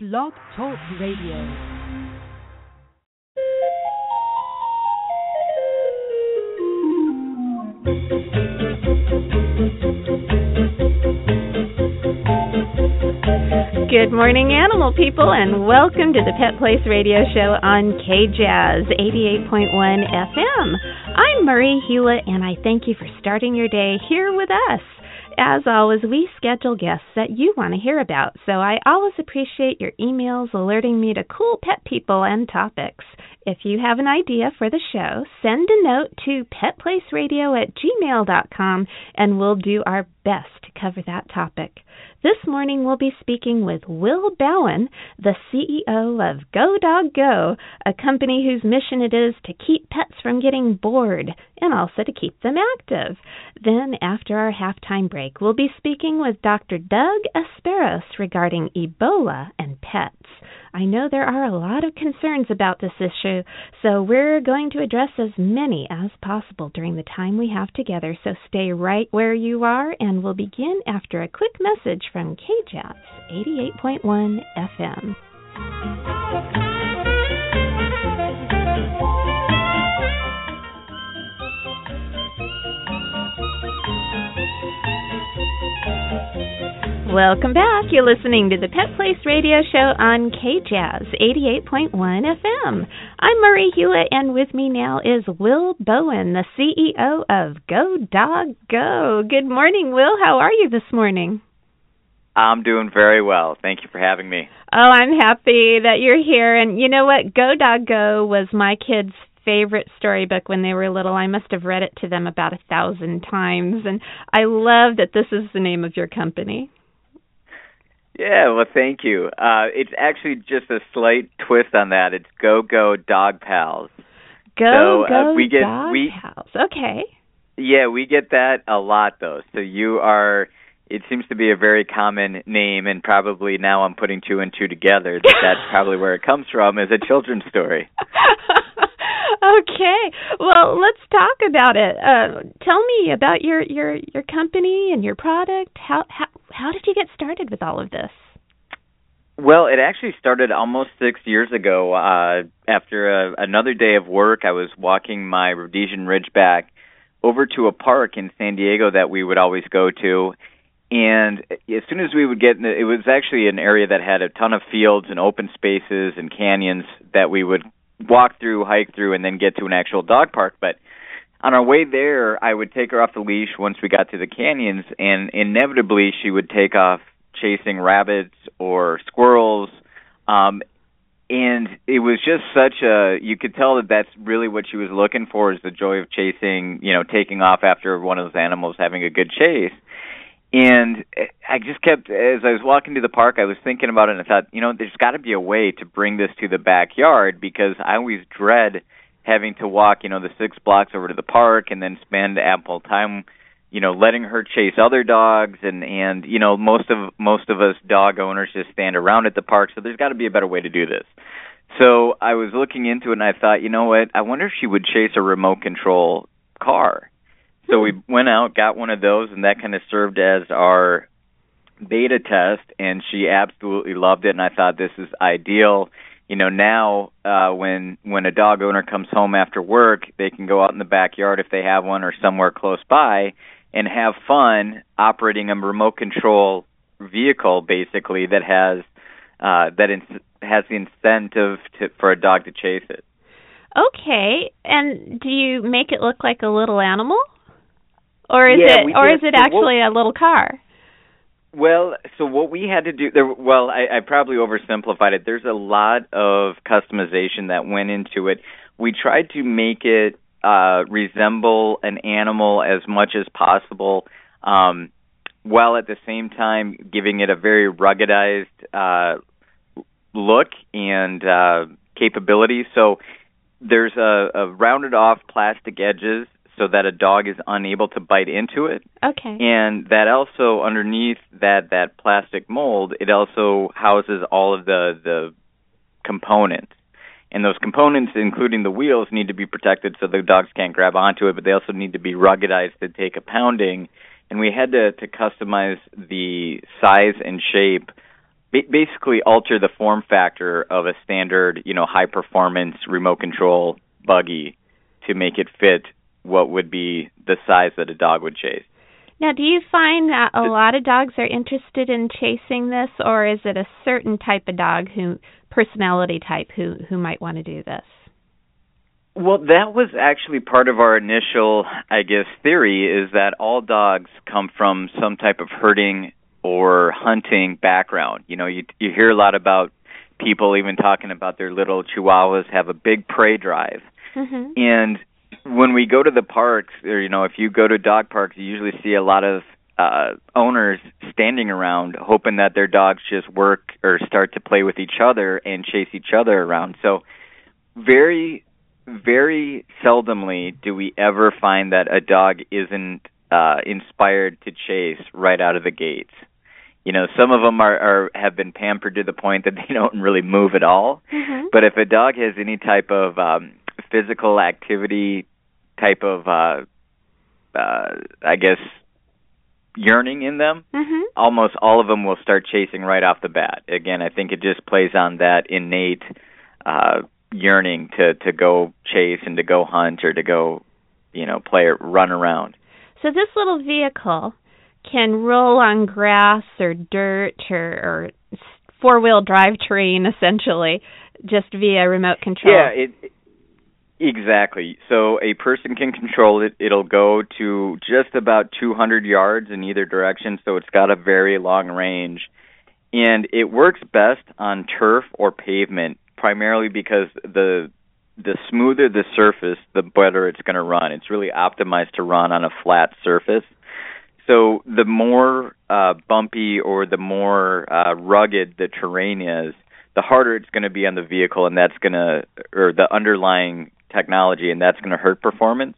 Blog Talk Radio. Good morning, animal people, and welcome to the Pet Place Radio Show on KJazz 88.1 FM. I'm Marie Hulett, and I thank you for starting your day here with us. As always, we schedule guests that you want to hear about, so I always appreciate your emails alerting me to cool pet people and topics. If you have an idea for the show, send a note to petplaceradio at gmail.com and we'll do our best to cover that topic. This morning we'll be speaking with Will Bowen, the CEO of Go Dog Go, a company whose mission it is to keep pets from getting bored and also to keep them active. Then, after our halftime break, we'll be speaking with Dr. Doug Aspros regarding Ebola and pets. I know there are a lot of concerns about this issue, so we're going to address as many as possible during the time we have together. So stay right where you are, and we'll begin after a quick message from KJazz 88.1 FM. Welcome back. You're listening to the Pet Place Radio Show on KJazz 88.1 FM. I'm Marie Hulett, and with me now is Will Bowen, the CEO of Go Dog Go. Good morning, Will. How are you this morning? I'm doing very well. Thank you for having me. Oh, I'm happy that you're here. And you know what? Go Dog Go was my kids' favorite storybook when they were little. I must have read it to them about a thousand times. And I love that this is the name of your company. Yeah, well, thank you. Uh, it's actually just a slight twist on that. It's Go Go Dog Pals. Go So, uh, Go we get- Dog we- Pals. Okay. Yeah, we get that a lot though. So you are. It seems to be a very common name, and probably now I'm putting two and two together. That that's probably where it comes from, as a children's story. okay. Well, let's talk about it. Uh, tell me about your your your company and your product. How how how did you get started with all of this? Well, it actually started almost six years ago. Uh, after a, another day of work, I was walking my Rhodesian Ridgeback over to a park in San Diego that we would always go to. And as soon as we would get in the, it was actually an area that had a ton of fields and open spaces and canyons that we would walk through, hike through, and then get to an actual dog park. But on our way there, I would take her off the leash once we got to the canyons, and inevitably she would take off chasing rabbits or squirrels. Um, and it was just such a you could tell that that's really what she was looking for is the joy of chasing, you know, taking off after one of those animals having a good chase. And I just kept as I was walking to the park, I was thinking about it and I thought, you know, there's got to be a way to bring this to the backyard because I always dread having to walk, you know, the 6 blocks over to the park and then spend ample time you know letting her chase other dogs and and you know most of most of us dog owners just stand around at the park. So there's got to be a better way to do this. So i was looking into it and i thought you know what? I wonder if she would chase a remote control car so we went out got one of those and that kind of served as our beta test and she absolutely loved it and i thought this is ideal you know now uh when when a dog owner comes home after work they can go out in the backyard if they have one or somewhere close by and have fun operating a remote control vehicle basically that has uh that in, has the incentive to for a dog to chase it Okay. And do you make it look like a little animal? Or is Yeah, it or is it actually a little car? Well, so what we had to do there well, I, I probably oversimplified it. There's a lot of customization that went into it. We tried to make it uh resemble an animal as much as possible, um while at the same time giving it a very ruggedized uh look and uh capability. So there's a, a rounded off plastic edges so that a dog is unable to bite into it. Okay. and that also underneath that that plastic mold it also houses all of the the components. And those components including the wheels need to be protected so the dogs can't grab onto it but they also need to be ruggedized to take a pounding. And we had to to customize the size and shape basically alter the form factor of a standard, you know, high performance remote control buggy to make it fit what would be the size that a dog would chase. Now, do you find that a lot of dogs are interested in chasing this, or is it a certain type of dog who personality type who who might want to do this? Well, that was actually part of our initial, I guess, theory is that all dogs come from some type of herding or hunting background. You know, you you hear a lot about people even talking about their little chihuahuas have a big prey drive. Mm-hmm. And when we go to the parks, or you know, if you go to dog parks, you usually see a lot of uh owners standing around hoping that their dogs just work or start to play with each other and chase each other around. So very very seldomly do we ever find that a dog isn't uh inspired to chase right out of the gates. You know, some of them are, are have been pampered to the point that they don't really move at all. Mm-hmm. But if a dog has any type of um physical activity type of uh uh I guess yearning in them, Mm-hmm. almost all of them will start chasing right off the bat. Again, I think it just plays on that innate uh yearning to to go chase and to go hunt or to go, you know, play or run around. So this little vehicle can roll on grass or dirt or, or four wheel drive terrain essentially just via remote control. Yeah, it exactly. So a person can control it. It'll go to just about 200 yards in either direction, so it's got a very long range. And it works best on turf or pavement, primarily because the the smoother the surface, the better it's going to run. It's really optimized to run on a flat surface. So the more uh, bumpy or the more uh, rugged the terrain is, the harder it's going to be on the vehicle, and that's going to, or the underlying technology, and that's going to hurt performance.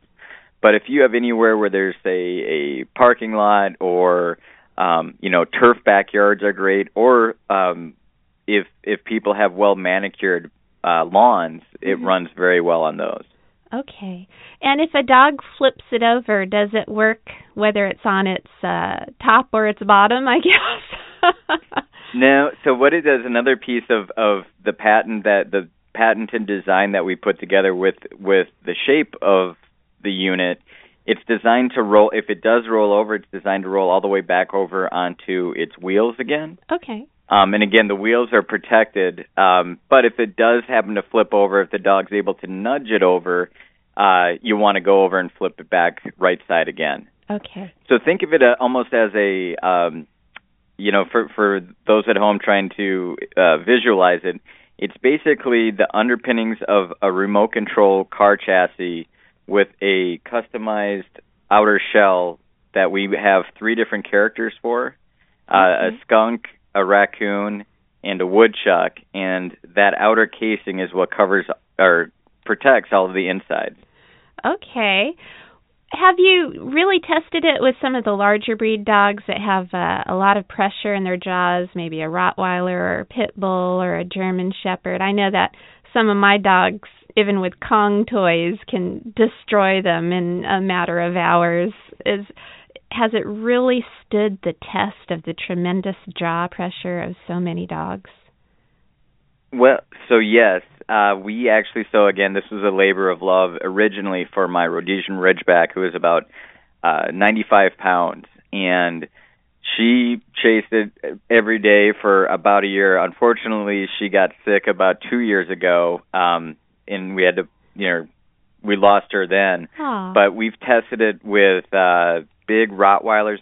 But if you have anywhere where there's a a parking lot or um, you know turf backyards are great, or um, if if people have well manicured uh, lawns, it Mhm. runs very well on those. Okay. And if a dog flips it over, does it work whether it's on its uh top or its bottom, I guess? No, so what it does, another piece of of the patent that the patented design that we put together with with the shape of the unit, it's designed to roll. If it does roll over, it's designed to roll all the way back over onto its wheels again. okay. Um, and again, the wheels are protected. Um, but if it does happen to flip over, if the dog's able to nudge it over, uh, you want to go over and flip it back right side again. Okay. So think of it uh, almost as a, um, you know, for for those at home trying to uh, visualize it, it's basically the underpinnings of a remote control car chassis with a customized outer shell that we have three different characters for, uh, Mhm. a skunk, a raccoon, and a woodchuck, and that outer casing is what covers or protects all of the insides. Okay. Have you really tested it with some of the larger breed dogs that have uh, a lot of pressure in their jaws, maybe a Rottweiler or a Pit Bull or a German Shepherd? I know that some of my dogs, even with Kong toys, can destroy them in a matter of hours. Is has it really stood the test of the tremendous jaw pressure of so many dogs? Well, so yes, uh, we actually. So again, this was a labor of love originally for my Rhodesian Ridgeback, who was about uh, 95 pounds, and she chased it every day for about a year. Unfortunately, she got sick about two years ago, um, and we had to, you know, we lost her then. Aw. But we've tested it with uh, big Rottweilers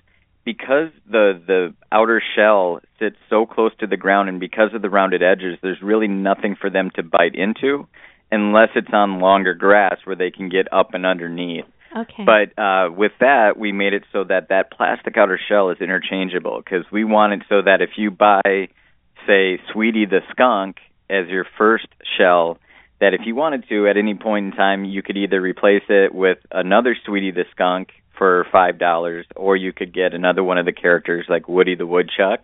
because the the outer shell sits so close to the ground, and because of the rounded edges, there's really nothing for them to bite into, unless it's on longer grass where they can get up and underneath. okay. But uh, with that, we made it so that that plastic outer shell is interchangeable because we want it so that if you buy, say, Sweetie the skunk as your first shell, that if you wanted to at any point in time, you could either replace it with another Sweetie the skunk for five dollars, or you could get another one of the characters like Woody the woodchuck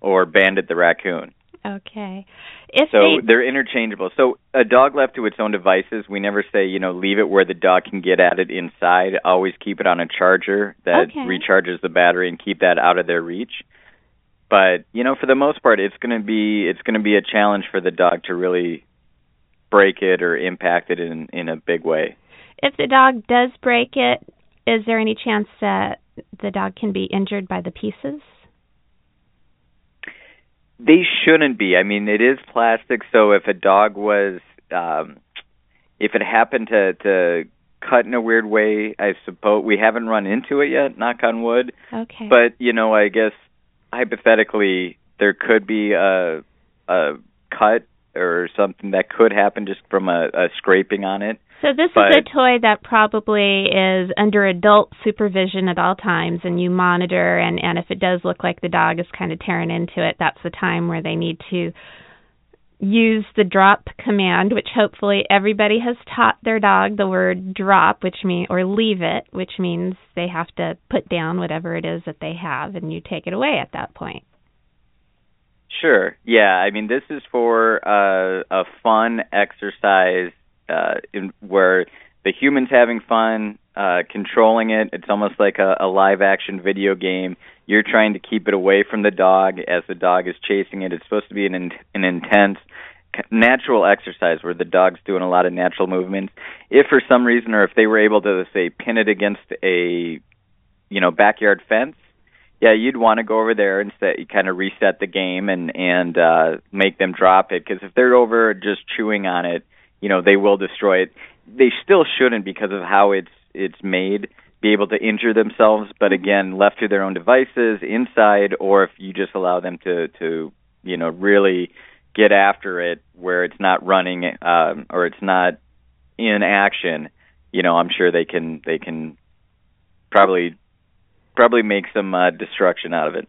or Bandit the raccoon. okay. If So they they're interchangeable. So a dog left to its own devices, we never say, you know, leave it where the dog can get at it inside. Always keep it on a charger that Okay. recharges the battery and keep that out of their reach. but you know, for the most part, it's going to be it's going to be a challenge for the dog to really break it or impact it in in a big way. If the dog does break it, is there any chance that the dog can be injured by the pieces? They shouldn't be. I mean, it is plastic, so if a dog was um if it happened to to cut in a weird way, I suppose we haven't run into it yet, knock on wood. Okay. But, you know, I guess hypothetically there could be a a cut or something that could happen just from a, a scraping on it. So this but, is a toy that probably is under adult supervision at all times and you monitor and and if it does look like the dog is kind of tearing into it, that's the time where they need to use the drop command, which hopefully everybody has taught their dog the word drop, which mean or leave it, which means they have to put down whatever it is that they have and you take it away at that point. Sure. Yeah, I mean this is for uh, a fun exercise uh, in, where the human's having fun uh, controlling it. It's almost like a, a live action video game. You're trying to keep it away from the dog as the dog is chasing it. It's supposed to be an an intense natural exercise where the dog's doing a lot of natural movements. If for some reason or if they were able to say pin it against a you know backyard fence, yeah, you'd want to go over there and set, kind of reset the game and and uh make them drop it because if they're over just chewing on it, you know, they will destroy it. They still shouldn't because of how it's it's made be able to injure themselves, but again, left to their own devices inside, or if you just allow them to to you know really get after it where it's not running um, or it's not in action, you know, I'm sure they can they can probably probably make some uh, destruction out of it.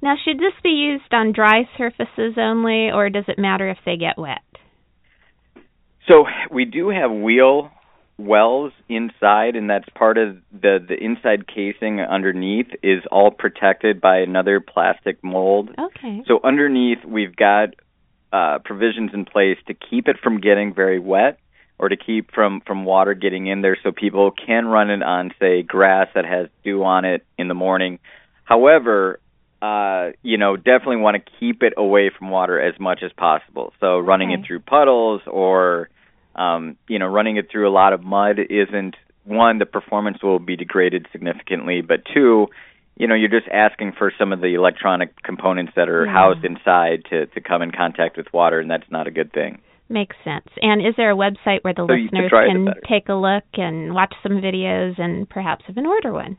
Now, should this be used on dry surfaces only, or does it matter if they get wet? So we do have wheel wells inside, and that's part of the the inside casing underneath is all protected by another plastic mold. Okay. So underneath, we've got uh, provisions in place to keep it from getting very wet or to keep from from water getting in there, so people can run it on say grass that has dew on it in the morning. However, uh, you know, definitely want to keep it away from water as much as possible. So running Okay. it through puddles or um, you know, running it through a lot of mud isn't one, the performance will be degraded significantly, but two, you know, you're just asking for some of the electronic components that are Yeah. housed inside to to come in contact with water, and that's not a good thing. Makes sense. And is there a website where the So you can listeners can take a look and watch some videos and perhaps even order one?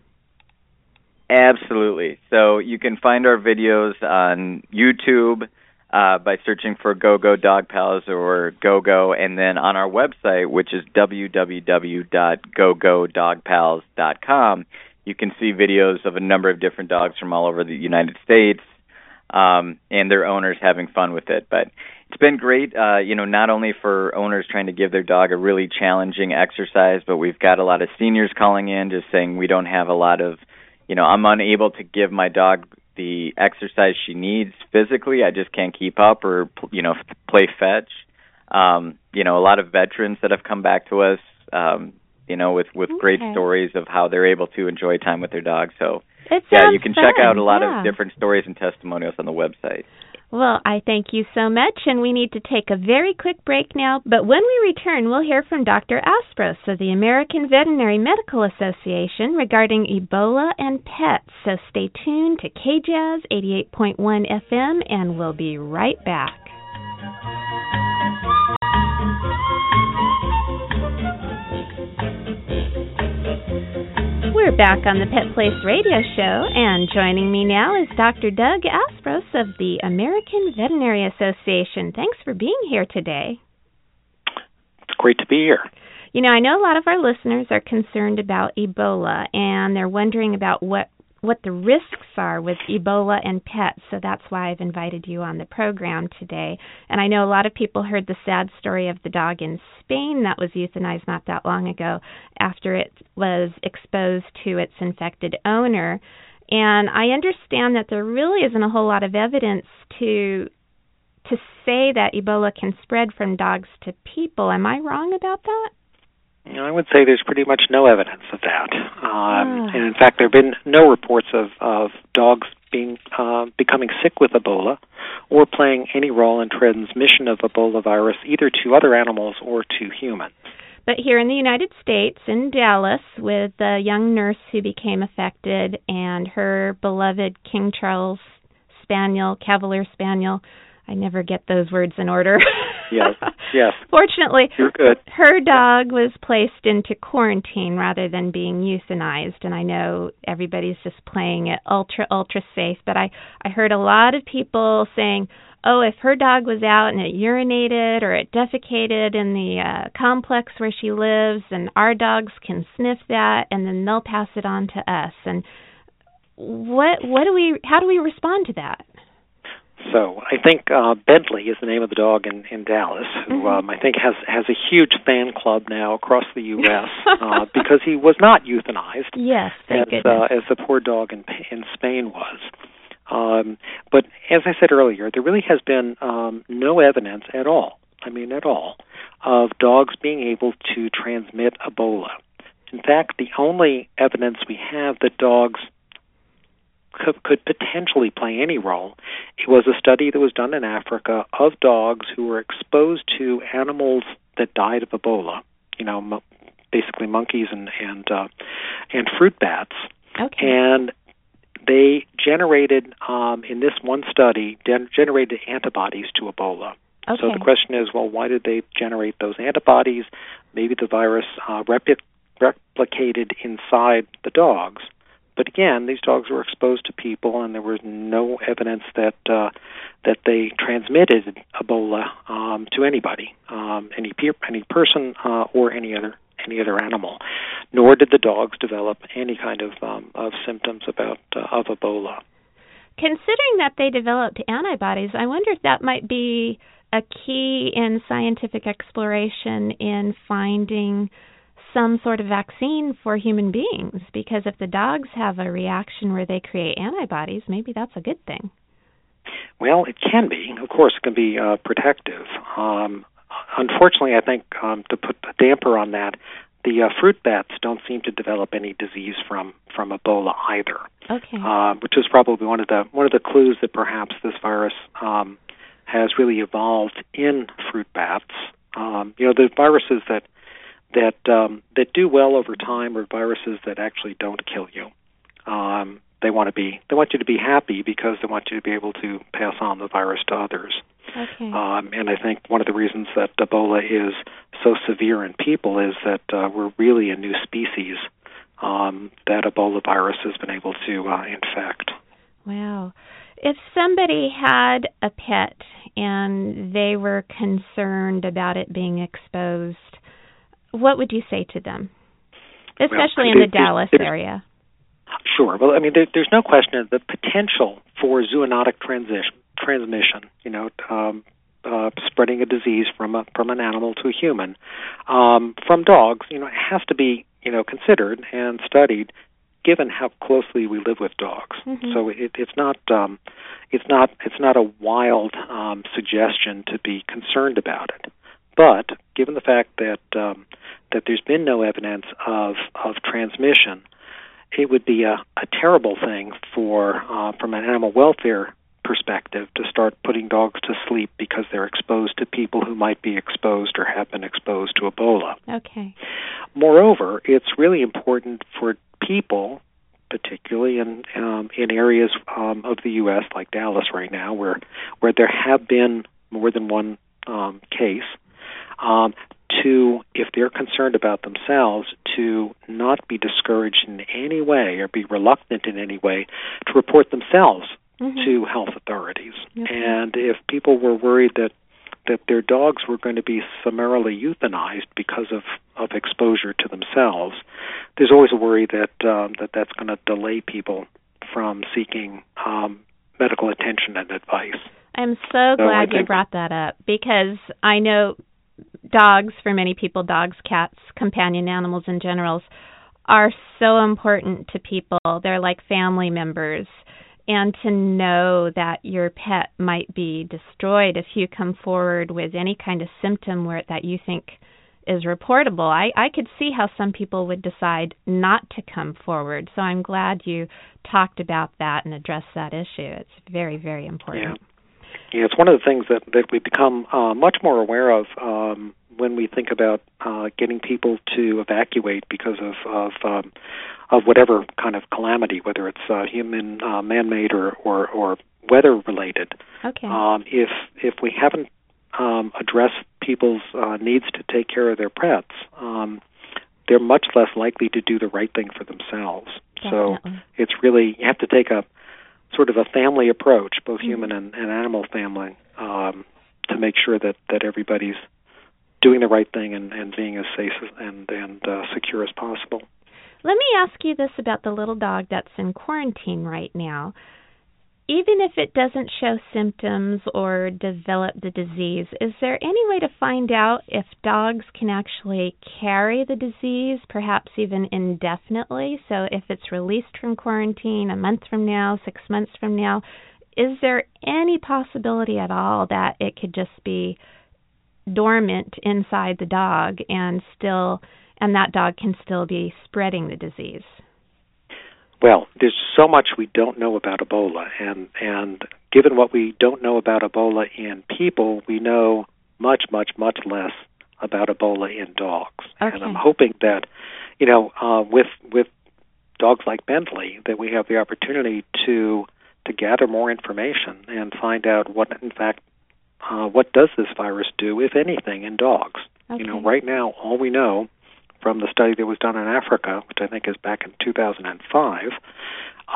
Absolutely. So you can find our videos on YouTube uh, by searching for Go Go Dog Pals or Go Go, and then on our website, which is www.gogodogpals.com, you can see videos of a number of different dogs from all over the United States um, and their owners having fun with it. But it's been great, uh, you know, not only for owners trying to give their dog a really challenging exercise, but we've got a lot of seniors calling in just saying we don't have a lot of, you know, I'm unable to give my dog the exercise she needs physically. I just can't keep up or, you know, play fetch. Um, you know, a lot of veterans that have come back to us, um, you know, with with great stories of how they're able to enjoy time with their dog. So, It yeah, you can check out a lot yeah. of different stories and testimonials on the website. Well, I thank you so much, and we need to take a very quick break now. But when we return, we'll hear from Dr. Aspros of the American Veterinary Medical Association regarding Ebola and pets. So stay tuned to KJazz 88.1 FM, and we'll be right back. We're back on the Pet Place Radio Show, and joining me now is Dr. Doug Aspros of the American Veterinary Association. Thanks for being here today. It's great to be here. You know, I know a lot of our listeners are concerned about Ebola, and they're wondering about what what the risks are with Ebola and pets. So that's why I've invited you on the program today. And I know a lot of people heard the sad story of the dog in Spain that was euthanized not that long ago after it was exposed to its infected owner. And I understand that there really isn't a whole lot of evidence to to say that Ebola can spread from dogs to people. Am I wrong about that? I would say there's pretty much no evidence of that. Um, Ah. And in fact, there have been no reports of, of dogs being uh, becoming sick with Ebola or playing any role in transmission of Ebola virus either to other animals or to humans. But here in the United States, in Dallas, with the young nurse who became affected and her beloved King Charles Spaniel, Cavalier Spaniel, I never get those words in order. yes, yes. Fortunately, You're good. her dog was placed into quarantine rather than being euthanized, and I know everybody's just playing it ultra ultra safe, but I I heard a lot of people saying, "Oh, if her dog was out and it urinated or it defecated in the uh, complex where she lives, and our dogs can sniff that, and then they'll pass it on to us." And what what do we how do we respond to that? So I think uh, Bentley is the name of the dog in, in Dallas, who Mm-hmm. um, I think has has a huge fan club now across the U.S. uh, because he was not euthanized Yes, thank as uh, as the poor dog in in Spain was. Um, but as I said earlier, there really has been um, no evidence at all. I mean, at all, of dogs being able to transmit Ebola. In fact, the only evidence we have that dogs could, could potentially play any role it was a study that was done in Africa of dogs who were exposed to animals that died of Ebola. You know, mo- basically monkeys and and uh, and fruit bats okay. and they generated um, in this one study gen- generated antibodies to Ebola. okay. So the question is, well, why did they generate those antibodies? Maybe the virus uh, repli- replicated inside the dogs. But again, these dogs were exposed to people, and there was no evidence that uh, that they transmitted Ebola um, to anybody, um, any pe- any person uh, or any other any other animal. Nor did the dogs develop any kind of um, of symptoms about uh, of Ebola. Considering that they developed antibodies, I wonder if that might be a key in scientific exploration in finding some sort of vaccine for human beings. Because if the dogs have a reaction where they create antibodies, maybe that's a good thing. Well, it can be. Of course, it can be uh, protective. Um, unfortunately, I think um, to put a damper on that, the uh, fruit bats don't seem to develop any disease from from Ebola either, Okay. uh, which is probably one of the one of the clues that perhaps this virus um, has really evolved in fruit bats. Um, you know, the viruses that that um, that do well over time are viruses that actually don't kill you. Um, they want to be they want you to be happy because they want you to be able to pass on the virus to others. okay. Um, and I think one of the reasons that Ebola is so severe in people is that uh, we're really a new species um, that Ebola virus has been able to uh, infect. Wow. If somebody had a pet and they were concerned about it being exposed, what would you say to them? Especially in the there's- Dallas there's- area. Sure. Well, I mean, there, there's no question of the potential for zoonotic transition, transmission. You know, um, uh, spreading a disease from a from an animal to a human um, from dogs. You know, it has to be you know considered and studied, given how closely we live with dogs. Mhm. So it, it's not um, it's not it's not a wild um, suggestion to be concerned about it. But given the fact that um, that there's been no evidence of of transmission, it would be a, a terrible thing for uh, from an animal welfare perspective to start putting dogs to sleep because they're exposed to people who might be exposed or have been exposed to Ebola. Okay. Moreover, it's really important for people, particularly in um, in areas um, of the U.S. like Dallas right now, where where there have been more than one um, case, um, to if they're concerned about themselves, to not be discouraged in any way or be reluctant in any way to report themselves Mhm. to health authorities. Okay. And if people were worried that that their dogs were going to be summarily euthanized because of of exposure to themselves, there's always a worry that um, that that's going to delay people from seeking um, medical attention and advice. I'm so So glad you brought that up because I know dogs, for many people, dogs, cats, companion animals in general, are so important to people. They're like family members. And to know that your pet might be destroyed if you come forward with any kind of symptom where that you think is reportable. I I could see how some people would decide not to come forward. So I'm glad you talked about that and addressed that issue. It's very very important. Yeah. Yeah, it's one of the things that that we become uh, much more aware of um, when we think about uh, getting people to evacuate because of of um, of whatever kind of calamity, whether it's uh, human, uh, man-made, or or, or weather related. Okay. Um, if if we haven't um, addressed people's uh, needs to take care of their pets, um, they're much less likely to do the right thing for themselves. Definitely. So it's really you have to take a sort of a family approach, both Mm-hmm. human and, and animal family, um, to make sure that that everybody's doing the right thing and, and being as safe and and uh, secure as possible. Let me ask you this about the little dog that's in quarantine right now. Even if it doesn't show symptoms or develop the disease, is there any way to find out if dogs can actually carry the disease, perhaps even indefinitely? So, if it's released from quarantine a month from now, six months from now, is there any possibility at all that it could just be dormant inside the dog and still and that dog can still be spreading the disease. Well, there's so much we don't know about Ebola, and and given what we don't know about Ebola in people, we know much, much, much less about Ebola in dogs. Okay. And I'm hoping that, you know, uh, with with dogs like Bentley, that we have the opportunity to to gather more information and find out what, in fact, uh, what does this virus do, if anything, in dogs. Okay. You know, right now, all we know from the study that was done in Africa, which I think is back in 2005,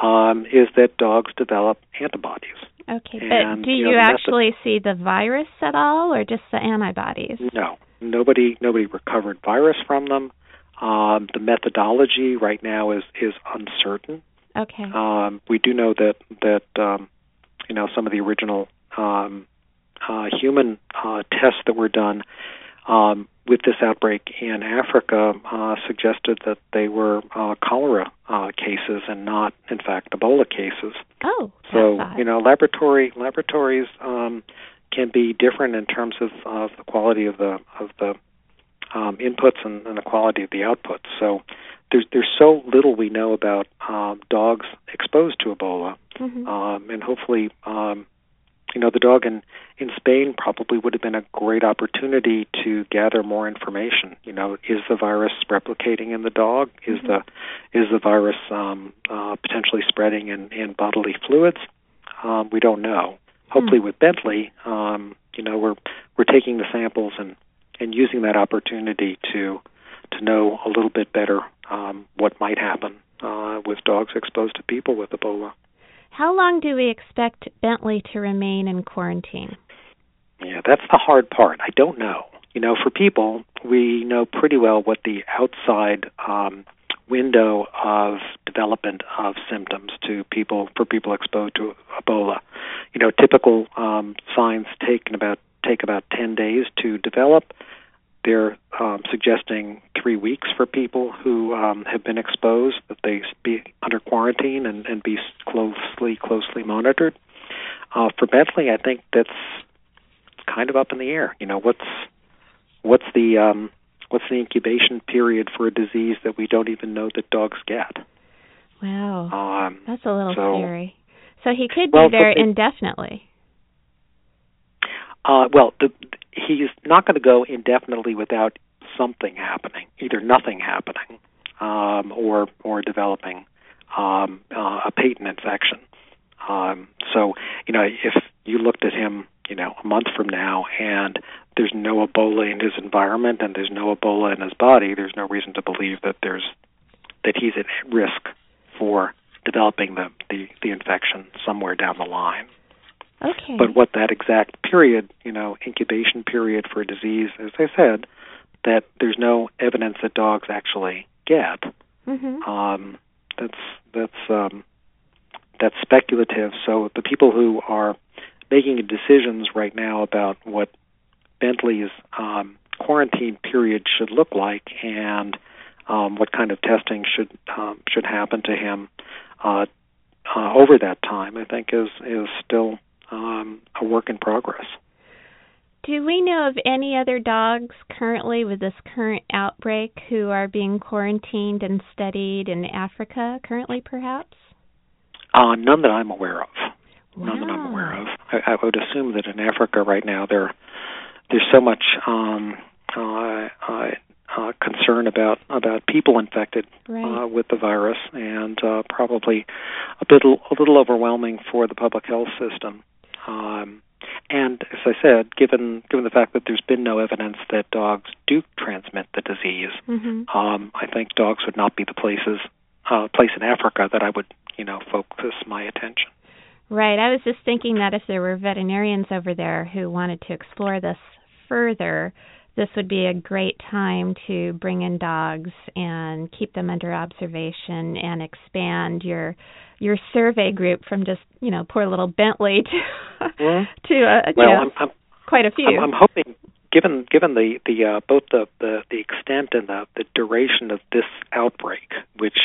um, is that dogs develop antibodies. Okay, but do you you, know, the method- actually see the virus at all, or just the antibodies? No, nobody nobody recovered virus from them. Um, the methodology right now is is uncertain. Okay. Um, we do know that that um, you know some of the original um, uh, human uh, tests that were done um, with this outbreak in Africa uh, suggested that they were uh, cholera uh, cases and not, in fact, Ebola cases. oh, So you know, laboratory laboratories um, can be different in terms of, of the quality of the of the um, inputs and, and the quality of the outputs. So there's there's so little we know about um, dogs exposed to Ebola, Mhm. um, and hopefully, um, you know, the dog in in Spain probably would have been a great opportunity to gather more information. You know, is the virus replicating in the dog? Is Mhm. the is the virus um, uh, potentially spreading in, in bodily fluids? Um, we don't know. Hopefully, with Bentley, um, you know, we're we're taking the samples and and using that opportunity to to know a little bit better um, what might happen uh, with dogs exposed to people with Ebola. How long do we expect Bentley to remain in quarantine? Yeah, that's the hard part. I don't know. You know, for people, we know pretty well what the outside um, window of development of symptoms to people for people exposed to Ebola. You know, typical um, signs take about take about ten days to develop. They're um, suggesting three weeks for people who um, have been exposed that they be under quarantine and, and be closely closely monitored. Uh, for Bentley, I think that's kind of up in the air. You know, what's what's the um, what's the incubation period for a disease that we don't even know that dogs get? Wow, Um, that's a little so- scary. So he could Well, be there they- indefinitely. Uh, well, the, he's not going to go indefinitely without something happening, either nothing happening um, or or developing um, uh, a patent infection. Um, so, you know, if you looked at him, you know, a month from now and there's no Ebola in his environment and there's no Ebola in his body, there's no reason to believe that there's that he's at risk for developing the, the, the infection somewhere down the line. Okay. But what that exact period, you know, incubation period for a disease, as I said, that there's no evidence that dogs actually get. hmm Um, that's that's um, that's speculative. So the people who are making decisions right now about what Bentley's um, quarantine period should look like and um, what kind of testing should um, should happen to him uh, uh, over that time, I think is is still um, a work in progress. Do we know of any other dogs currently with this current outbreak who are being quarantined and studied in Africa currently, perhaps? Uh, none that I'm aware of. Wow. None that I'm aware of. I, I would assume that in Africa right now there there's so much um, uh, uh, uh, concern about about people infected Right. uh, with the virus, and uh, probably a bit a little overwhelming for the public health system. Um, and as I said, given given the fact that there's been no evidence that dogs do transmit the disease, hmm um, I think dogs would not be the places uh, place in Africa that I would you know focus my attention. Right. I was just thinking that if there were veterinarians over there who wanted to explore this further, this would be a great time to bring in dogs and keep them under observation and expand your your survey group from just you know poor little Bentley to Mhm. to uh, Well, yeah, I'm, I'm quite a few. I'm, I'm hoping, given given the the uh, both the, the the extent and the the duration of this outbreak, which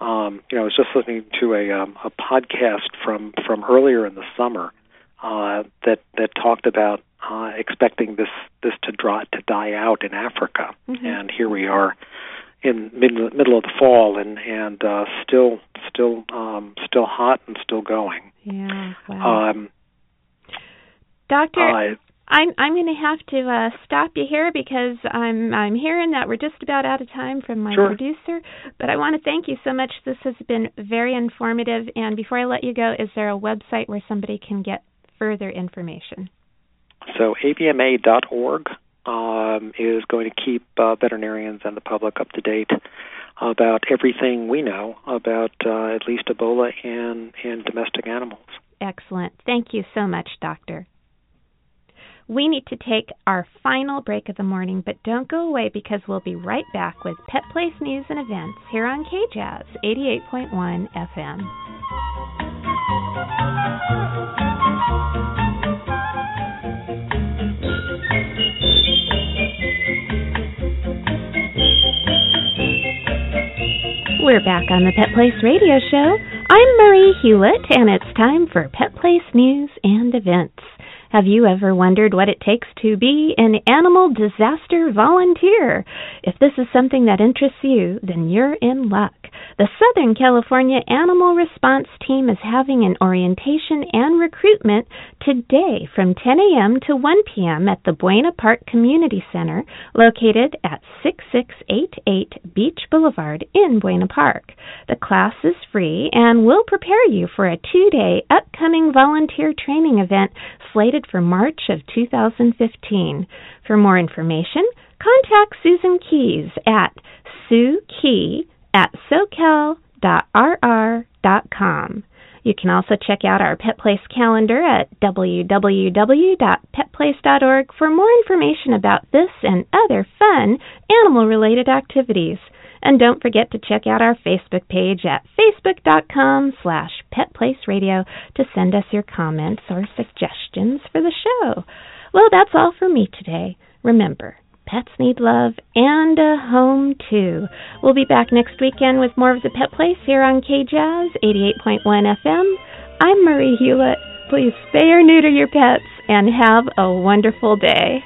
um, you know, I was just listening to a um, a podcast from from earlier in the summer uh, that that talked about uh, expecting this this to draw to die out in Africa, Mhm. and here we are in mid, middle of the fall and and uh, still still um, still hot and still going. yeah. Wow. Um, Doctor, uh, I'm I'm going to have to uh, stop you here because I'm I'm hearing that we're just about out of time from my Sure. producer. But I want to thank you so much. This has been very informative. And before I let you go, is there a website where somebody can get further information? So avma.org um, is going to keep uh, veterinarians and the public up to date about everything we know about uh, at least Ebola and, and domestic animals. Excellent. Thank you so much, Doctor. We need to take our final break of the morning, but don't go away because we'll be right back with Pet Place News and Events here on KJazz 88.1 FM. We're back on the Pet Place Radio Show. I'm Marie Hulett, and it's time for Pet Place News and Events. Have you ever wondered what it takes to be an animal disaster volunteer? If this is something that interests you, then you're in luck. The Southern California Animal Response Team is having an orientation and recruitment today from 10 a.m. to 1 p.m. at the Buena Park Community Center, located at 6688 Beach Boulevard in Buena Park. The class is free and will prepare you for a two day upcoming volunteer training event slated for March of 2015. For more information, contact Susan Keys at Sue Key at socal.rr.com. You can also check out our Pet Place calendar at www.petplace.org for more information about this and other fun animal related activities. And don't forget to check out our Facebook page at facebook.com slash petplaceradio to send us your comments or suggestions for the show. Well, that's all for me today. Remember, pets need love and a home too. We'll be back next weekend with more of the Pet Place here on KJazz 88.1 FM. I'm Marie Hulett. Please spay or neuter your pets and have a wonderful day.